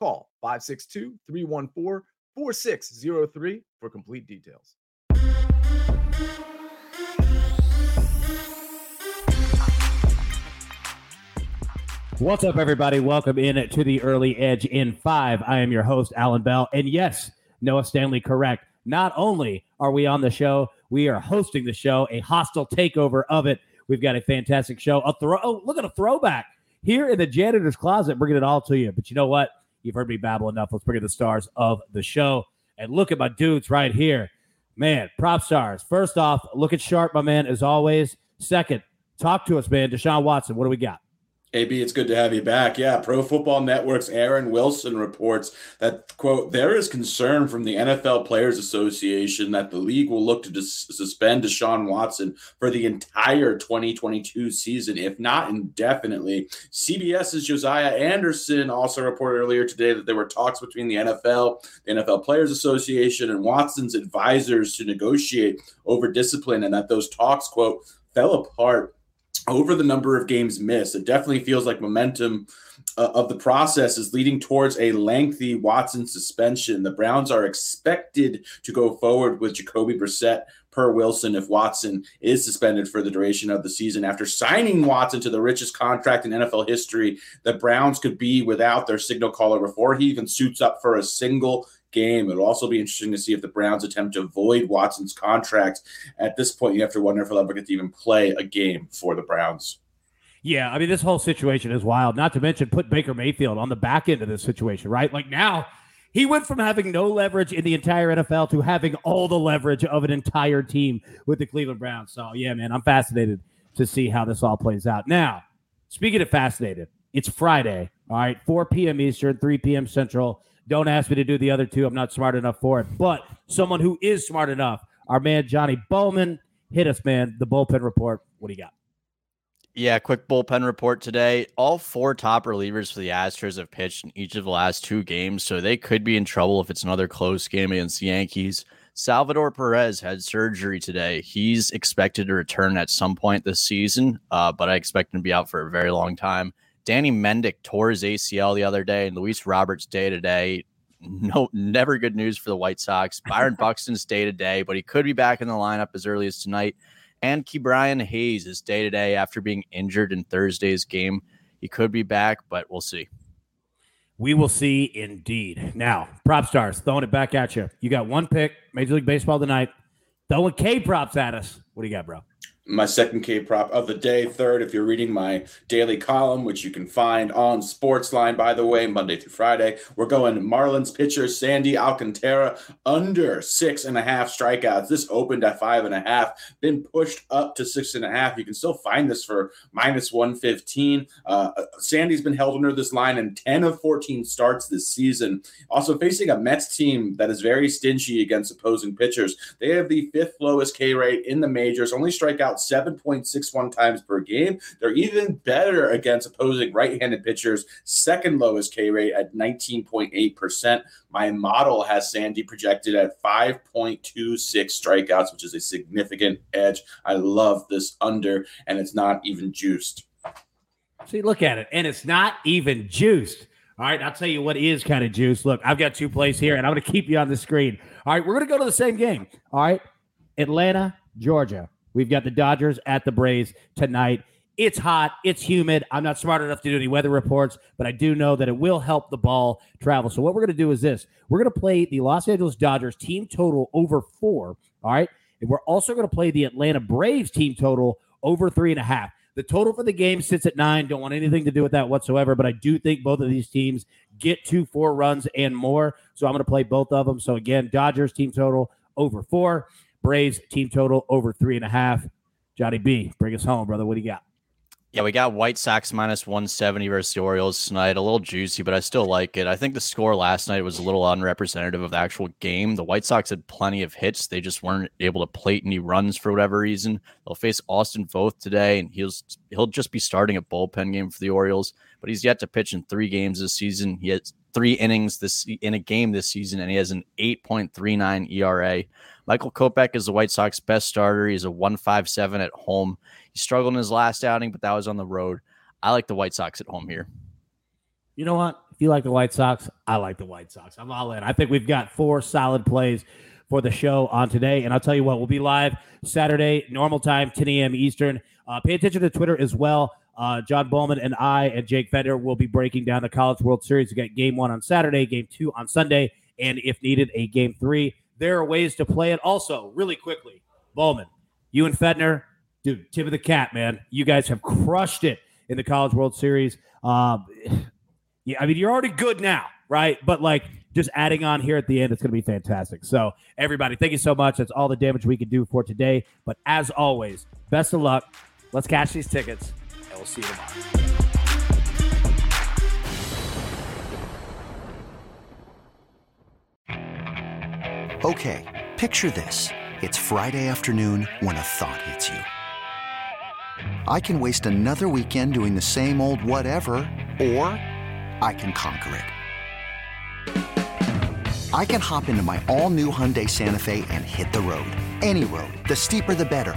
Call 562 314 4603 for complete details. What's up, everybody? Welcome in to the early edge in five. I am your host, Allan Bell. And yes, Noah Stanley, correct. Not only are we on the show, we are hosting the show, a hostile takeover of it. We've got a fantastic show. A throw. Oh, look at a throwback here in the janitor's closet, bringing it all to you. But you know what? You've heard me babble enough. Let's bring in the stars of the show. And look at my dudes right here. Man, PropStarz. First off, look at Sharp, my man, as always. Second, talk to us, man. Deshaun Watson, what do we got? AB, it's good to have you back. Yeah, Pro Football Network's Aaron Wilson reports that, quote, there is concern from the NFL Players Association that the league will look to dis- suspend Deshaun Watson for the entire 2022 season, if not indefinitely. CBS's Josina Anderson also reported earlier today that there were talks between the NFL, the NFL Players Association, and Watson's advisors to negotiate over discipline, and that those talks, quote, fell apart over the number of games missed, it definitely feels like momentum uh, of the process is leading towards a lengthy Watson suspension. The Browns are expected to go forward with Jacoby Brissett per Wilson if Watson is suspended for the duration of the season. After signing Watson to the richest contract in NFL history, the Browns could be without their signal caller before he even suits up for a single game. It'll also be interesting to see if the Browns attempt to void Watson's contract. At this point, you have to wonder if he'll ever get to even play a game for the Browns. Yeah, I mean, this whole situation is wild. Not to mention, put Baker Mayfield on the back end of this situation, right? Like now, he went from having no leverage in the entire NFL to having all the leverage of an entire team with the Cleveland Browns. So, yeah, man, I'm fascinated to see how this all plays out. Now, speaking of fascinated, it's Friday, all right, 4 p.m. Eastern, 3 p.m. Central. Don't ask me to do the other two. I'm not smart enough for it. But someone who is smart enough, our man Johnny Bollman, hit us, man. The bullpen report. What do you got? Yeah, quick bullpen report today. All four top relievers for the Astros have pitched in each of the last two games, so they could be in trouble if it's another close game against the Yankees. Salvador Perez had surgery today. He's expected to return at some point this season, uh, but I expect him to be out for a very long time. Danny Mendick tore his ACL the other day, and Luis Robert's day to day. No, never good news for the White Sox. Byron Buxton's day to day, but he could be back in the lineup as early as tonight. And Ke'Bryan Hayes is day to day after being injured in Thursday's game. He could be back, but we'll see. We will see indeed. Now, PropStarz throwing it back at you. You got one pick, Major League Baseball tonight. Throwing K props at us. What do you got, bro? My second K prop of the day. Third, if you're reading my daily column, which you can find on Sportsline, by the way, Monday through Friday, we're going Marlins pitcher Sandy Alcantara under six and a half strikeouts. This opened at five and a half, been pushed up to six and a half. You can still find this for minus 115. Uh, Sandy's been held under this line in 10 of 14 starts this season. Also facing a Mets team that is very stingy against opposing pitchers. They have the fifth lowest K rate in the majors, only strike out 7.61 times per game. They're even better against opposing right handed pitchers, second lowest K rate at 19.8%. My model has Sandy projected at 5.26 strikeouts, which is a significant edge. I love this under, and it's not even juiced. See, look at it, and it's not even juiced. All right, I'll tell you what is kind of juice. Look, I've got two plays here, and I'm going to keep you on the screen. All right, we're going to go to the same game. All right, Atlanta, Georgia. We've got the Dodgers at the Braves tonight. It's hot. It's humid. I'm not smart enough to do any weather reports, but I do know that it will help the ball travel. So, what we're going to do is this we're going to play the Los Angeles Dodgers team total over four. All right. And we're also going to play the Atlanta Braves team total over three and a half. The total for the game sits at nine. Don't want anything to do with that whatsoever, but I do think both of these teams get two, four runs and more. So, I'm going to play both of them. So, again, Dodgers team total over four. Braves team total over three and a half. Johnny B, bring us home, brother. What do you got? Yeah, we got White Sox minus 170 versus the Orioles tonight. A little juicy, but I still like it. I think the score last night was a little unrepresentative of the actual game. The White Sox had plenty of hits. They just weren't able to plate any runs for whatever reason. They'll face Austin Voth today, and he'll he'll just be starting a bullpen game for the Orioles. But he's yet to pitch in three games this season. He has three innings this in a game this season, and he has an 8.39 ERA. Michael Kopech is the White Sox best starter. He's a 157 at home. He struggled in his last outing, but that was on the road. I like the White Sox at home here. You know what? If you like the White Sox, I like the White Sox. I'm all in. I think we've got four solid plays for the show on today. And I'll tell you what, we'll be live Saturday, normal time, 10 a.m. Eastern. Uh, pay attention to Twitter as well. Uh, John Bollman and I and Jake Fender will be breaking down the College World Series. We got game one on Saturday, game two on Sunday, and if needed, a game three there are ways to play it. Also, really quickly, Bollman, you and Fedner, dude, tip of the cap, man. You guys have crushed it in the College World Series. Um, yeah, I mean, you're already good now, right? But like, just adding on here at the end, it's going to be fantastic. So, everybody, thank you so much. That's all the damage we can do for today. But as always, best of luck. Let's cash these tickets, we'll see you tomorrow. Okay, picture this. It's Friday afternoon when a thought hits you. I can waste another weekend doing the same old whatever, or I can conquer it. I can hop into my all new Hyundai Santa Fe and hit the road. Any road. The steeper, the better.